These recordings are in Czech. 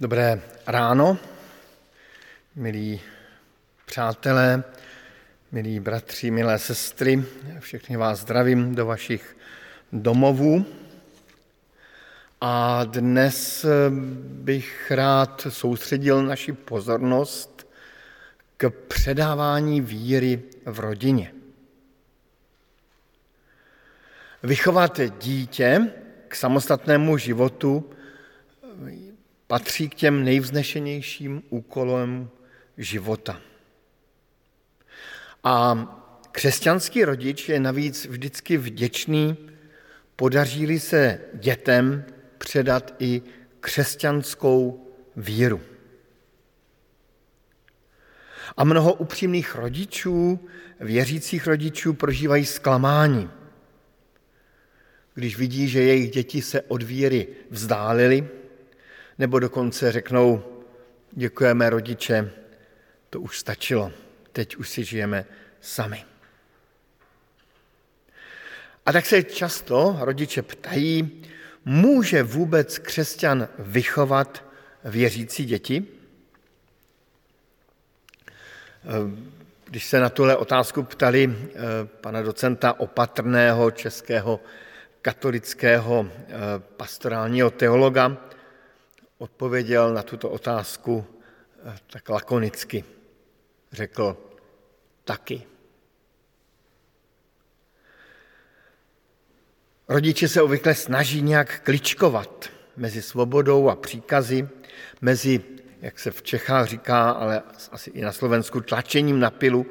Dobré ráno, milí přátelé, milí bratři, milé sestry, všechny vás zdravím do vašich domovů. A dnes bych rád soustředil naši pozornost k předávání víry v rodině. Vychovat dítě k samostatnému životu patří k těm nejvznešenějším úkolům života. A křesťanský rodič je navíc vždycky vděčný, podaří se dětem předat i křesťanskou víru. A mnoho upřímných rodičů, věřících rodičů, prožívají zklamání, když vidí, že jejich děti se od víry vzdálily, nebo dokonce řeknou, děkujeme rodiče, to už stačilo, teď už si žijeme sami. A tak se často rodiče ptají, může vůbec křesťan vychovat věřící děti? Když se na tuhle otázku ptali eh, pana docenta opatrného českého katolického eh, pastorálního teologa, odpověděl na tuto otázku eh, tak lakonicky. Řekl taky. Rodiče se obvykle snaží nějak kličkovat mezi svobodou a příkazy, mezi, jak se v Čechách říká, ale asi i na Slovensku, tlačením na pilu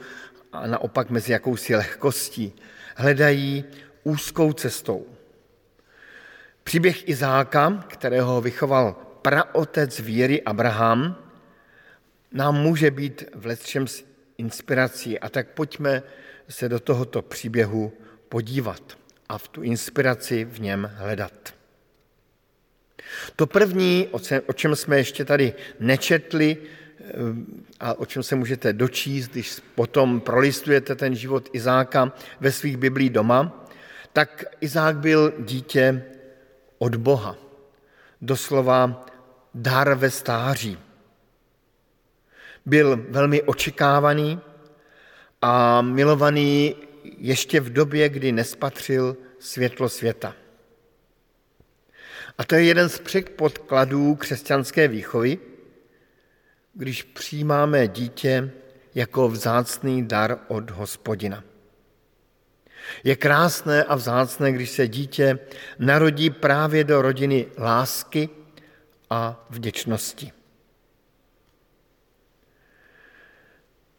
a naopak mezi jakousi lehkostí. Hledají úzkou cestou. Příběh Izáka, kterého vychoval praotec víry Abraham, nám může být v letčem inspirací. A tak pojďme se do tohoto příběhu podívat a v tu inspiraci v něm hledat. To první, o čem jsme ještě tady nečetli eh, a o čem se můžete dočíst, když potom prolistujete ten život Izáka ve svých biblích doma, tak Izák byl dítě od Boha. Doslova dar ve stáří. Byl velmi očekávaný a milovaný ještě v době, kdy nespatřil světlo světa. A to je jeden z předpodkladů křesťanské výchovy, když přijímáme dítě jako vzácný dar od hospodina. Je krásné a vzácné, když se dítě narodí právě do rodiny lásky a vděčnosti.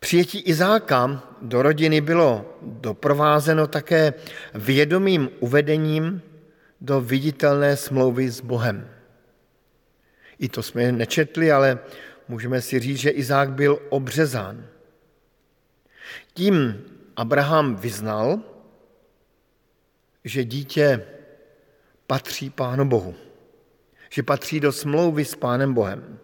Přijetí Izáka do rodiny bylo doprovázeno také vědomým uvedením do viditelné smlouvy s Bohem. I to jsme nečetli, ale můžeme si říct, že Izák byl obřezán. Tím Abraham vyznal, že dítě patří Pánu Bohu, že patří do smlouvy s Pánem Bohem.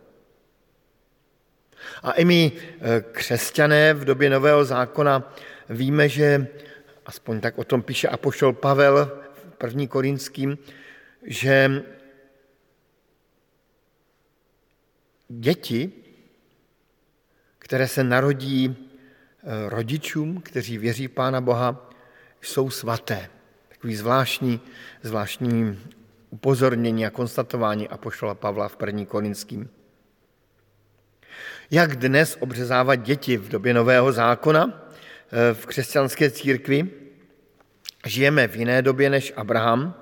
A i my, eh, křesťané v době Nového zákona, víme, že, aspoň tak o tom píše apoštol Pavel v první Korinským, že děti, které se narodí eh, rodičům, kteří věří Pána Boha, jsou svaté. Takový zvláštní, zvláštní upozornění a konstatování apoštola Pavla v první Korinským. Jak dnes obřezávat děti v době Nového zákona eh, v křesťanské církvi? Žijeme v jiné době než Abraham,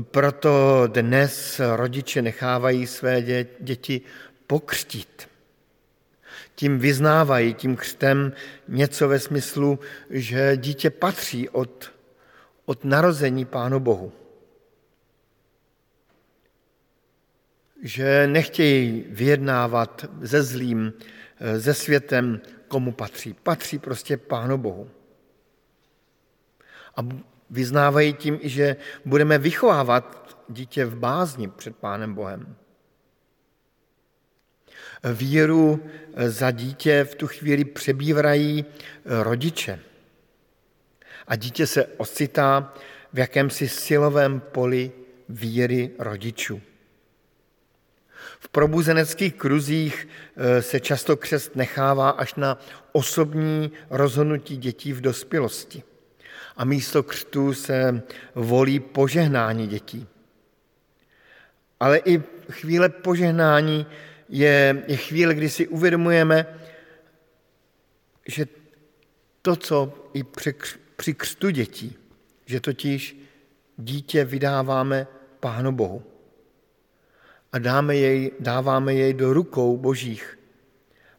proto dnes rodiče nechávají své děti pokřtít. Tím vyznávají tím křtem něco ve smyslu, že dítě patří od, od narození Pánu Bohu. Že nechtějí vyjednávat se zlým, se světem, komu patří. Patří prostě Pánu Bohu. A vyznávají tím i, že budeme vychovávat dítě v bázni před Pánem Bohem. Víru za dítě v tu chvíli přebírají rodiče. A dítě se ocitá v jakémsi silovém poli víry rodičů. V probuzeneckých kruzích eh, se často křest nechává až na osobní rozhodnutí dětí v dospělosti. A místo křtu se volí požehnání dětí. Ale i chvíle požehnání je, je chvíle, kdy si uvědomujeme, že to, co i při, při křtu dětí, že totiž dítě vydáváme Pánu Bohu a dáme jej, dáváme jej do rukou božích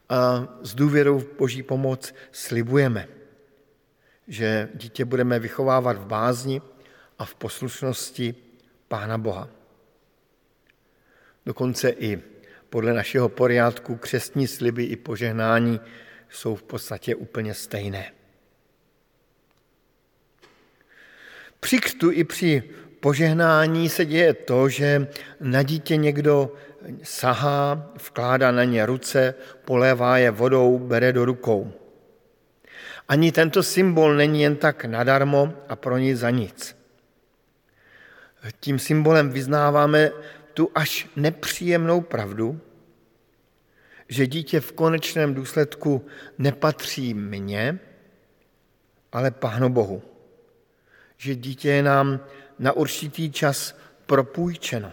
a s důvěrou v boží pomoc slibujeme, že dítě budeme vychovávat v bázni a v poslušnosti Pána Boha. Dokonce i podle našeho poriádku křestní sliby i požehnání jsou v podstatě úplně stejné. Při křtu i při požehnání se děje to, že na dítě někdo sahá, vkládá na ně ruce, polévá je vodou, bere do rukou. Ani tento symbol není jen tak nadarmo a pro nic za nic. Tím symbolem vyznáváme tu až nepříjemnou pravdu, že dítě v konečném důsledku nepatří mně, ale Pánu Bohu. Že dítě je nám na určitý čas propůjčeno.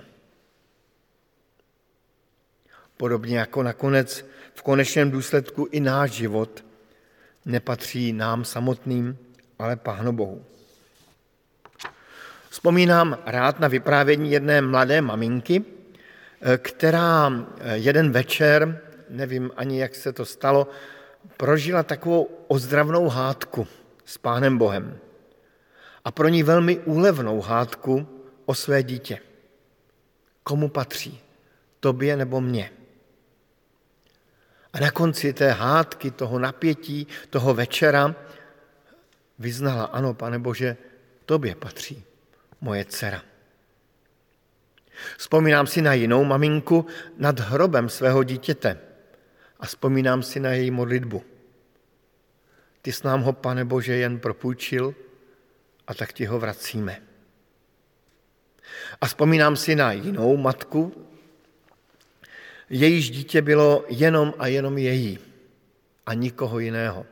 Podobně jako nakonec v konečném důsledku i náš život nepatří nám samotným, ale Pánu Bohu. Vzpomínám rád na vyprávění jedné mladé maminky, která jeden večer nevím ani, jak se to stalo, prožila takovou ozdravnou hádku s Pánem Bohem. A pro ní velmi úlevnou hádku o své dítě. Komu patří? Tobě nebo mně? A na konci té hádky, toho napětí, toho večera vyznala, ano, pane Bože, tobě patří moje dcera. Vzpomínám si na jinou maminku nad hrobem svého dítěte a vzpomínám si na její modlitbu. Ty s nám ho, pane Bože, jen propůjčil a tak ti ho vracíme. A vzpomínám si na jinou matku, jejíž dítě bylo jenom a jenom její a nikoho jiného.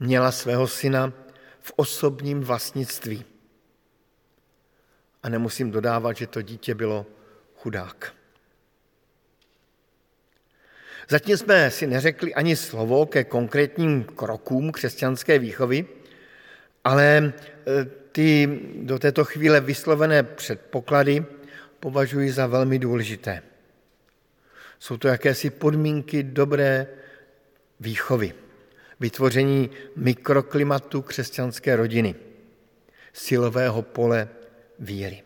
Měla svého syna v osobním vlastnictví. A nemusím dodávat, že to dítě bylo chudák. Zatím jsme si neřekli ani slovo ke konkrétním krokům křesťanské výchovy, ale e, ty do této chvíle vyslovené předpoklady považuji za velmi důležité. Jsou to jakési podmínky dobré výchovy, vytvoření mikroklimatu křesťanské rodiny, silového pole víry.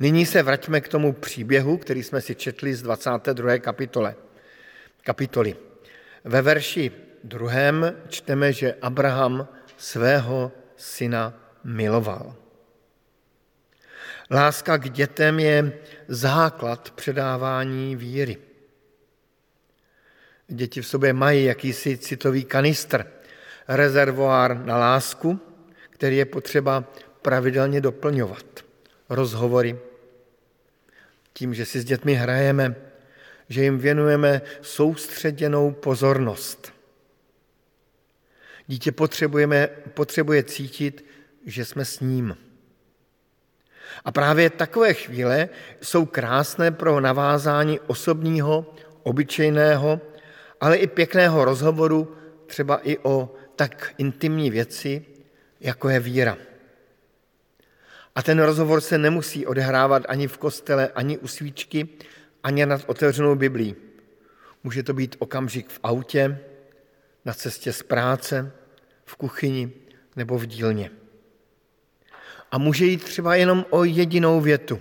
Nyní se vraťme k tomu příběhu, který jsme si četli z 22. kapitole kapitoly. Ve verši druhém čteme, že Abraham svého syna miloval. Láska k dětem je základ předávání víry. Děti v sobě mají jakýsi citový kanistr, rezervoár na lásku, který je potřeba pravidelně doplňovat. Rozhovory, tím, že si s dětmi hrajeme, že jim věnujeme soustředěnou pozornost. Dítě potřebujeme, potřebuje cítit, že jsme s ním. A právě takové chvíle jsou krásné pro navázání osobního, obyčejného, ale i pěkného rozhovoru, třeba i o tak intimní věci, jako je víra. A ten rozhovor se nemusí odehrávat ani v kostele, ani u svíčky, ani nad otevřenou Biblí. Může to být okamžik v autě, na cestě z práce, v kuchyni nebo v dílně. A může jít třeba jenom o jedinou větu,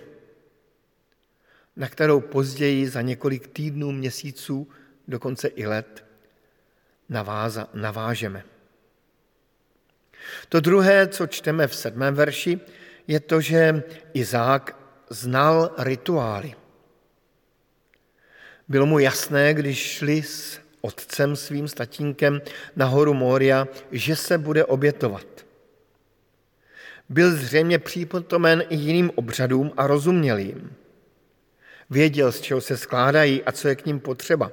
na kterou později za několik týdnů, měsíců, dokonce i let naváza, navážeme. To druhé, co čteme v sedmém verši, je to, že Izák znal rituály. Bylo mu jasné, když šli s otcem svým, s tatínkem na horu Moria, že se bude obětovat. Byl zřejmě přípotomen i jiným obřadům a rozuměl jim. Věděl, z čeho se skládají a co je k ním potřeba.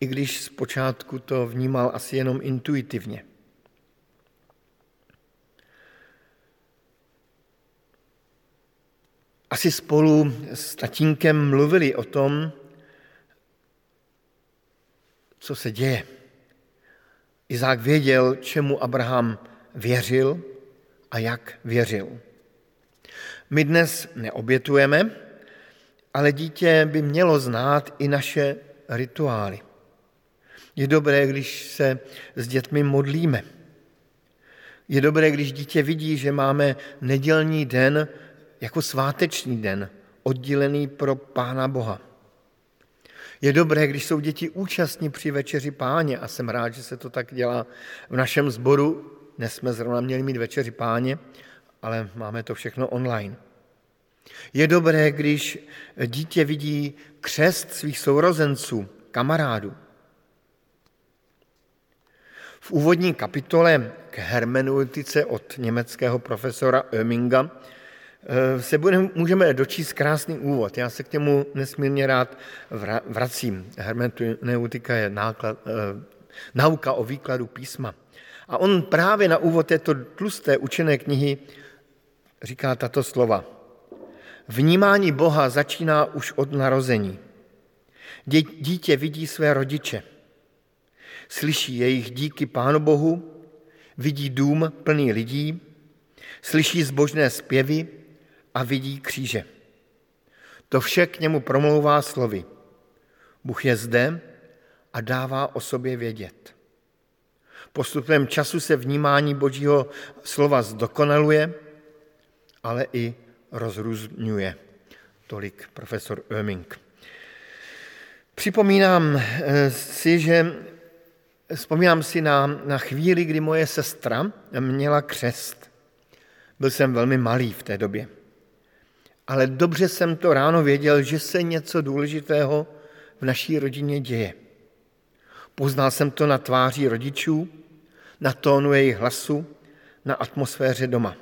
I když zpočátku to vnímal asi jenom intuitivně. Asi spolu s tatínkem mluvili o tom, co se děje. Izák věděl, čemu Abraham věřil a jak věřil. My dnes neobětujeme, ale dítě by mělo znát i naše rituály. Je dobré, když se s dětmi modlíme. Je dobré, když dítě vidí, že máme nedělní den jako sváteční den, oddělený pro Pána Boha. Je dobré, když jsou děti účastní při večeři páně a jsem rád, že se to tak dělá v našem sboru. Dnes jsme zrovna měli mít večeři páně, ale máme to všechno online. Je dobré, když dítě vidí křest svých sourozenců, kamarádů. V úvodní kapitole k hermeneutice od německého profesora Oeminga se budeme, můžeme dočíst krásný úvod. Já se k němu nesmírně rád vracím. Hermeneutika je náklad, eh, nauka o výkladu písma. A on právě na úvod této tlusté učené knihy říká tato slova. Vnímání Boha začíná už od narození. Dítě vidí své rodiče, slyší jejich díky Pánu Bohu, vidí dům plný lidí, slyší zbožné zpěvy, a vidí kříže. To vše k němu promlouvá slovy. Bůh je zde a dává o sobě vědět. Postupem času se vnímání Božího slova zdokonaluje, ale i rozrůzňuje. Tolik profesor Oeming. Připomínám eh, si, že vzpomínám si na, na chvíli, kdy moje sestra měla křest. Byl jsem velmi malý v té době ale dobře jsem to ráno věděl, že se něco důležitého v naší rodině děje. Poznal jsem to na tváři rodičů, na tónu jejich hlasu, na atmosféře doma.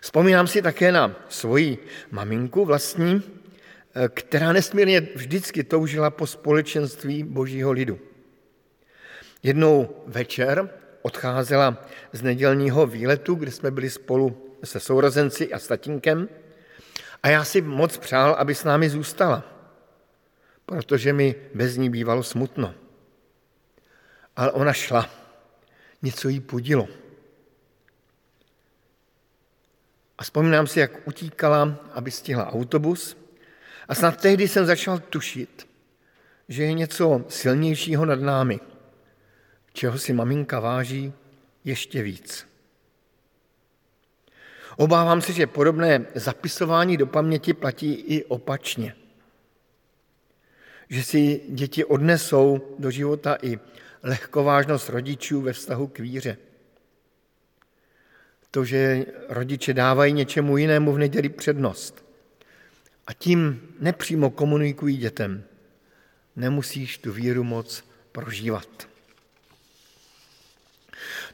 Vzpomínám si také na svoji maminku vlastní, která nesmírně vždycky toužila po společenství božího lidu. Jednou večer odcházela z nedělního výletu, kde jsme byli spolu se sourozenci a s tatínkem a já si moc přál, aby s námi zůstala, protože mi bez ní bývalo smutno. Ale ona šla, něco jí pudilo. A vzpomínám si, jak utíkala, aby stihla autobus a snad tehdy jsem začal tušit, že je něco silnějšího nad námi, čeho si maminka váží ještě víc. Obávám se, že podobné zapisování do paměti platí i opačně. Že si děti odnesou do života i lehkovážnost rodičů ve vztahu k víře. To, že rodiče dávají něčemu jinému v neděli přednost a tím nepřímo komunikují dětem. Nemusíš tu víru moc prožívat.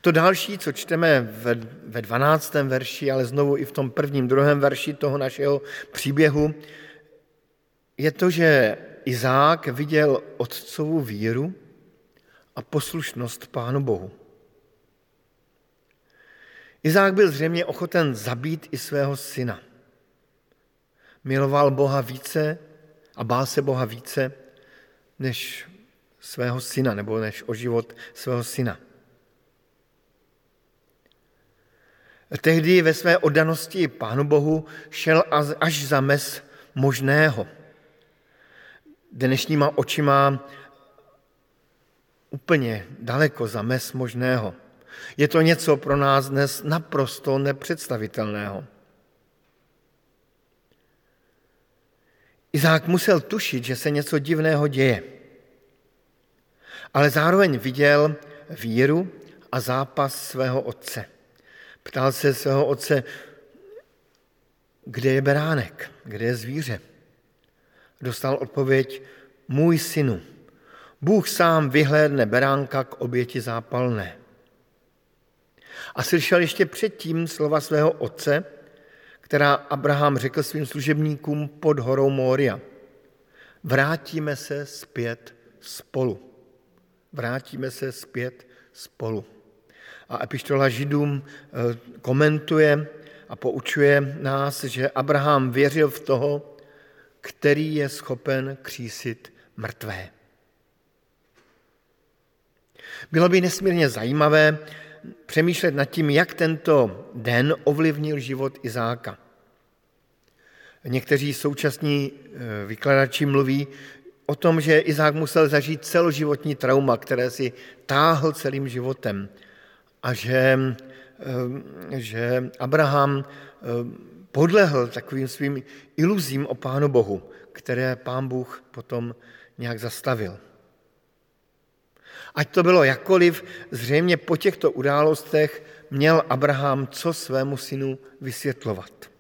To další, co čteme ve, ve 12. verši, ale znovu i v tom prvním, druhém verši toho našeho příběhu, je to, že Izák viděl otcovu víru a poslušnost Pánu Bohu. Izák byl zřejmě ochoten zabít i svého syna. Miloval Boha více a bál se Boha více než svého syna, nebo než o život svého syna. Tehdy ve své oddanosti Pánu Bohu šel až za mes možného. Dnešníma očima úplně daleko za mes možného. Je to něco pro nás dnes naprosto nepředstavitelného. Izák musel tušit, že se něco divného děje, ale zároveň viděl víru a zápas svého otce. Ptal se svého otce, kde je beránek, kde je zvíře. Dostal odpověď, můj synu, Bůh sám vyhlédne beránka k oběti zápalné. A slyšel ještě předtím slova svého otce, která Abraham řekl svým služebníkům pod horou Mória. Vrátíme se zpět spolu. Vrátíme se zpět spolu. A epištola Židům eh, komentuje a poučuje nás, že Abraham věřil v toho, který je schopen křísit mrtvé. Bylo by nesmírně zajímavé přemýšlet nad tím, jak tento den ovlivnil život Izáka. Někteří současní eh, vykladači mluví o tom, že Izák musel zažít celoživotní trauma, které si táhl celým životem a že, že Abraham eh, podlehl takovým svým iluzím o Pánu Bohu, které Pán Bůh potom nějak zastavil. Ať to bylo jakkoliv, zřejmě po těchto událostech měl Abraham co svému synu vysvětlovat.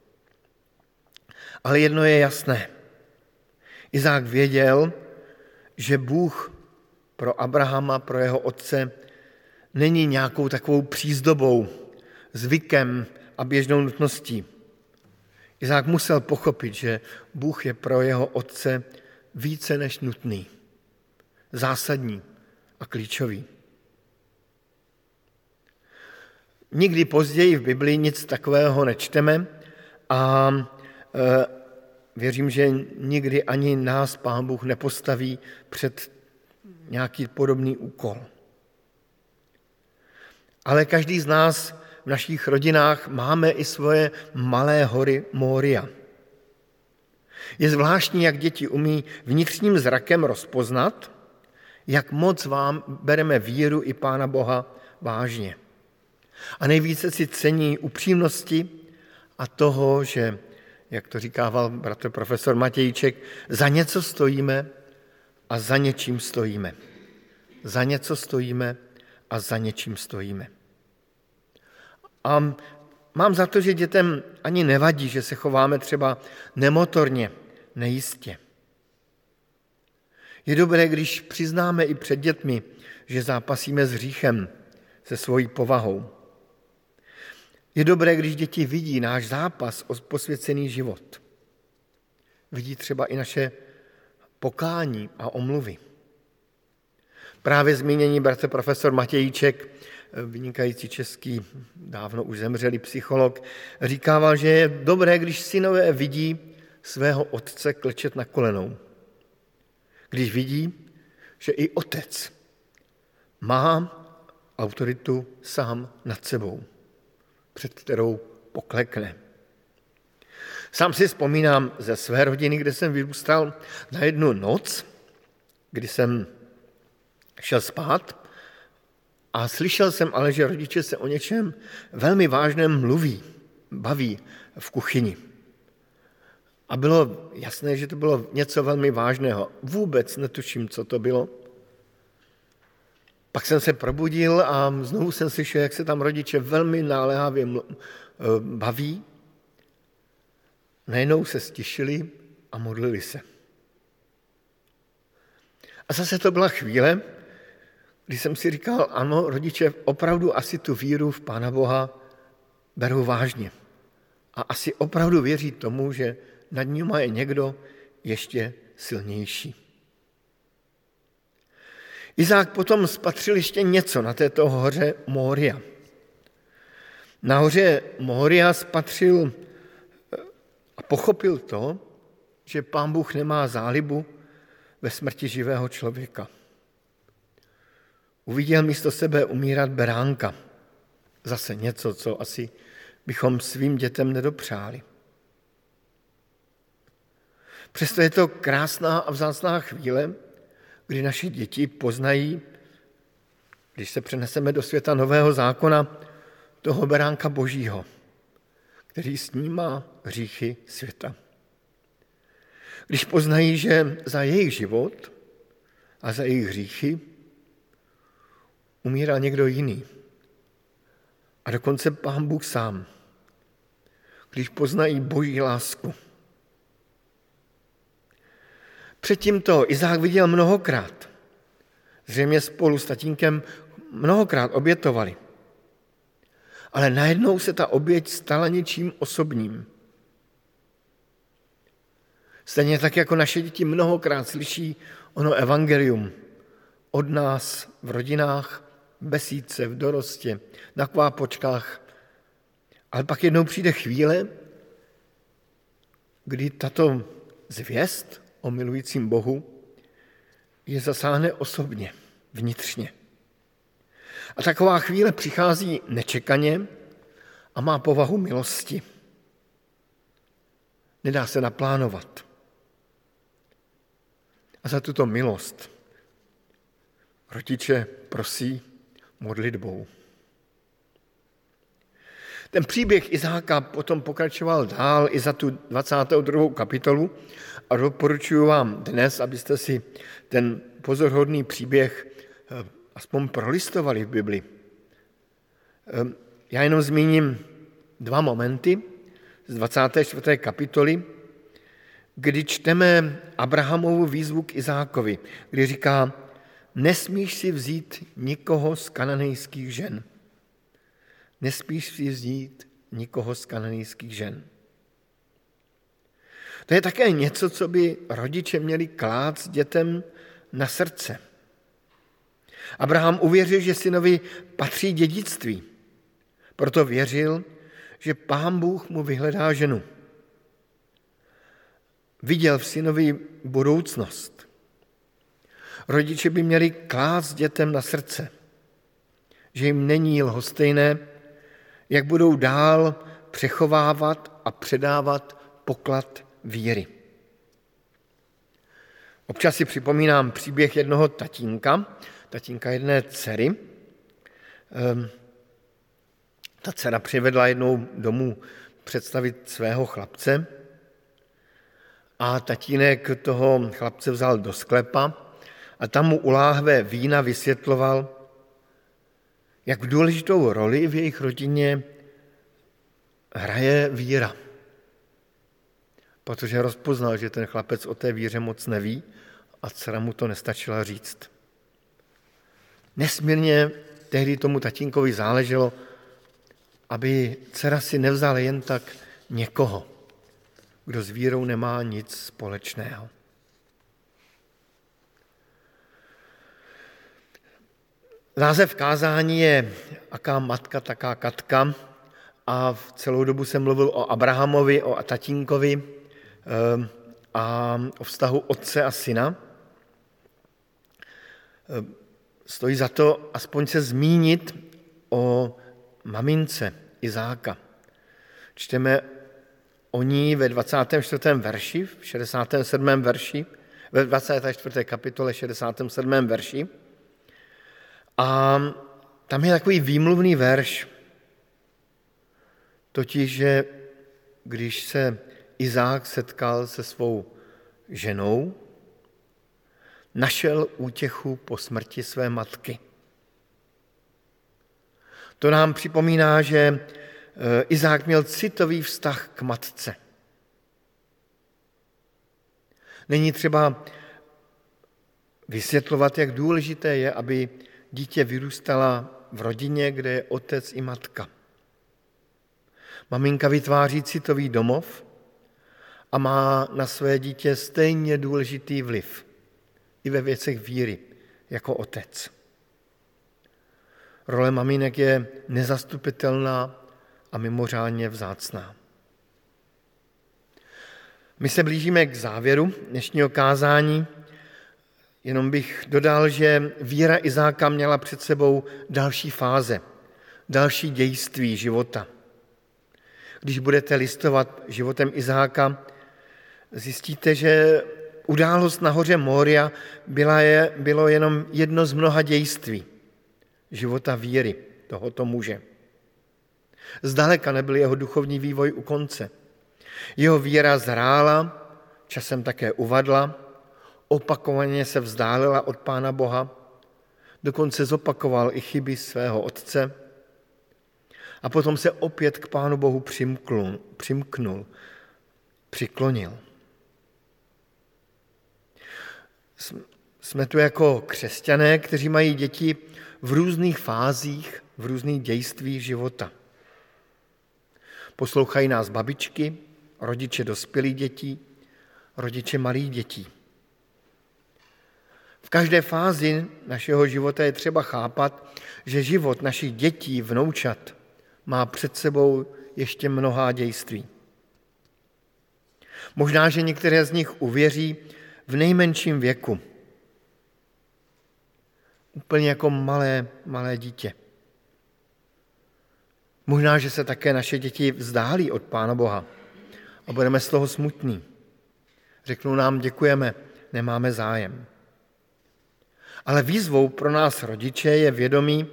Ale jedno je jasné. Izák věděl, že Bůh pro Abrahama, pro jeho otce, není nějakou takovou přízdobou, zvykem a běžnou nutností. Izák musel pochopit, že Bůh je pro jeho otce více než nutný, zásadní a klíčový. Nikdy později v Biblii nic takového nečteme a e, věřím, že nikdy ani nás Pán Bůh nepostaví před nějaký podobný úkol. Ale každý z nás v našich rodinách máme i svoje malé hory Mória. Je zvláštní, jak děti umí vnitřním zrakem rozpoznat, jak moc vám bereme víru i Pána Boha vážně. A nejvíce si cení upřímnosti a toho, že, jak to říkával bratr profesor Matějček, za něco stojíme a za něčím stojíme. Za něco stojíme a za něčím stojíme. A mám za to, že dětem ani nevadí, že se chováme třeba nemotorně, nejistě. Je dobré, když přiznáme i před dětmi, že zápasíme s hříchem, se svojí povahou. Je dobré, když děti vidí náš zápas o posvěcený život. Vidí třeba i naše pokání a omluvy. Právě zmíněný bratr profesor Matějíček, vynikající český, dávno už zemřelý psycholog, říkával, že je dobré, když synové vidí svého otce klečet na kolenou když vidí, že i otec má autoritu sám nad sebou, před kterou poklekne. Sám si vzpomínám ze své rodiny, kde jsem vyrůstal, na jednu noc, kdy jsem šel spát a slyšel jsem ale, že rodiče se o něčem velmi vážném mluví, baví v kuchyni. A bylo jasné, že to bylo něco velmi vážného. Vůbec netuším, co to bylo. Pak jsem se probudil a znovu jsem slyšel, jak se tam rodiče velmi náléhavě eh, baví. Najednou se stišili a modlili se. A zase to byla chvíle, kdy jsem si říkal, ano, rodiče opravdu asi tu víru v Pána Boha berou vážně. A asi opravdu věří tomu, že nad nimi je někdo ještě silnější. Izák potom spatřil ještě něco na této hoře Mória. Na hoře Mória spatřil a pochopil to, že pán Bůh nemá zálibu ve smrti živého člověka. Uviděl místo sebe umírat beránka. Zase něco, co asi bychom svým dětem nedopřáli. Přesto je to krásná a vzácná chvíle, kdy naše děti poznají, když se přeneseme do světa nového zákona, toho beránka božího, který snímá hříchy světa. Když poznají, že za jejich život a za jejich hříchy umírá někdo jiný. A dokonce pán Bůh sám. Když poznají boží lásku, Předtím to Izák viděl mnohokrát. Zřejmě spolu s tatínkem mnohokrát obětovali. Ale najednou se ta oběť stala něčím osobním. Stejně tak jako naše děti mnohokrát slyší ono evangelium od nás v rodinách, besídce, v dorostě, na kvápočkách. Ale pak jednou přijde chvíle, kdy tato zvěst o milujícím Bohu je zasáhne osobně, vnitřně. A taková chvíle přichází nečekaně a má povahu milosti. Nedá se naplánovat. A za tuto milost rodiče prosí modlitbou. Ten příběh Izáka potom pokračoval dál i za tu 22. kapitolu a doporučuji vám dnes, abyste si ten pozorhodný příběh eh, aspoň prolistovali v Bibli. Eh, já jenom zmíním dva momenty z 24. kapitoly, kdy čteme Abrahamovu výzvu k Izákovi, kdy říká, nesmíš si vzít nikoho z kananejských žen. Nesmíš si vzít nikoho z kananejských žen. To je také něco, co by rodiče měli klát dětem na srdce. Abraham uvěřil, že synovi patří dědictví. Proto věřil, že pán Bůh mu vyhledá ženu. Viděl v synovi budoucnost. Rodiče by měli klást dětem na srdce, že jim není lhostejné, jak budou dál přechovávat a předávat poklad víry. Občas si připomínám příběh jednoho tatínka, tatínka jedné dcery. Ehm, ta dcera přivedla jednou domů představit svého chlapce a tatínek toho chlapce vzal do sklepa a tam mu u láhve vína vysvětloval, jak důležitou roli v jejich rodině hraje víra. Protože rozpoznal, že ten chlapec o té víře moc neví a dcera mu to nestačila říct. Nesmírně tehdy tomu tatínkovi záleželo, aby dcera si nevzala jen tak někoho, kdo s vírou nemá nic společného. Název kázání je Aká matka, taká katka a v celou dobu jsem mluvil o Abrahamovi, o tatínkovi ehm, a o vztahu otce a syna. Ehm, stojí za to aspoň se zmínit o mamince Izáka. Čteme o ní ve 24. verši, v 67. verši, ve 24. kapitole 67. verši. A tam je takový výmluvný verš, totiž, že když se Izák setkal se svou ženou, našel útěchu po smrti své matky. To nám připomíná, že e, Izák měl citový vztah k matce. Není třeba vysvětlovat, jak důležité je, aby dítě vyrůstala v rodině, kde je otec i matka. Maminka vytváří citový domov a má na své dítě stejně důležitý vliv i ve věcech víry jako otec. Role maminek je nezastupitelná a mimořádně vzácná. My se blížíme k závěru dnešního kázání. Jenom bych dodal, že víra Izáka měla před sebou další fáze, další dějství života. Když budete listovat životem Izáka, zjistíte, že událost na hoře Moria byla je, bylo jenom jedno z mnoha dějství života víry tohoto muže. Zdaleka nebyl jeho duchovní vývoj u konce. Jeho víra zrála, časem také uvadla, opakovaně se vzdálila od Pána Boha, dokonce zopakoval i chyby svého otce a potom se opět k Pánu Bohu přimknul, přimknul přiklonil. Jsme tu jako křesťané, kteří mají děti v různých fázích, v různých dějstvích života. Poslouchají nás babičky, rodiče dospělých dětí, rodiče malých dětí. V každé fázi našeho života je třeba chápat, že život našich dětí, vnoučat, má před sebou ještě mnohá dějství. Možná, že některé z nich uvěří v nejmenším věku. Úplně jako malé, malé dítě. Možná, že se také naše děti vzdálí od Pána Boha a budeme z toho smutní. Řeknou nám, děkujeme, nemáme zájem. Ale výzvou pro nás rodiče je vědomí,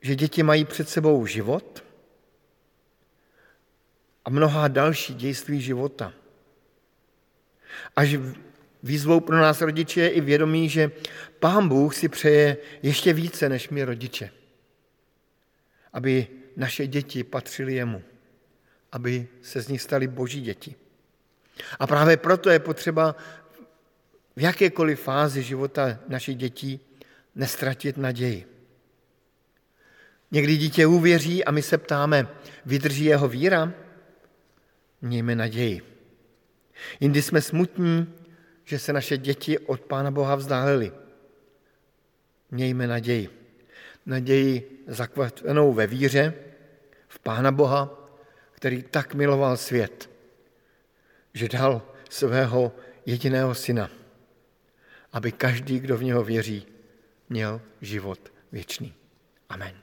že děti mají před sebou život a mnohá další dějství života. Až výzvou pro nás rodiče je i vědomí, že Pán Bůh si přeje ještě více než my rodiče. Aby naše děti patřily jemu. Aby se z nich staly boží děti. A právě proto je potřeba v jakékoliv fázi života našich dětí nestratit naději. Někdy dítě uvěří a my se ptáme, vydrží jeho víra? Mějme naději. Jindy jsme smutní, že se naše děti od Pána Boha vzdálily. Mějme naději. Naději zakotvenou ve víře, v Pána Boha, který tak miloval svět, že dal svého jediného syna, aby každý, kdo v něho věří, měl život věčný. Amen.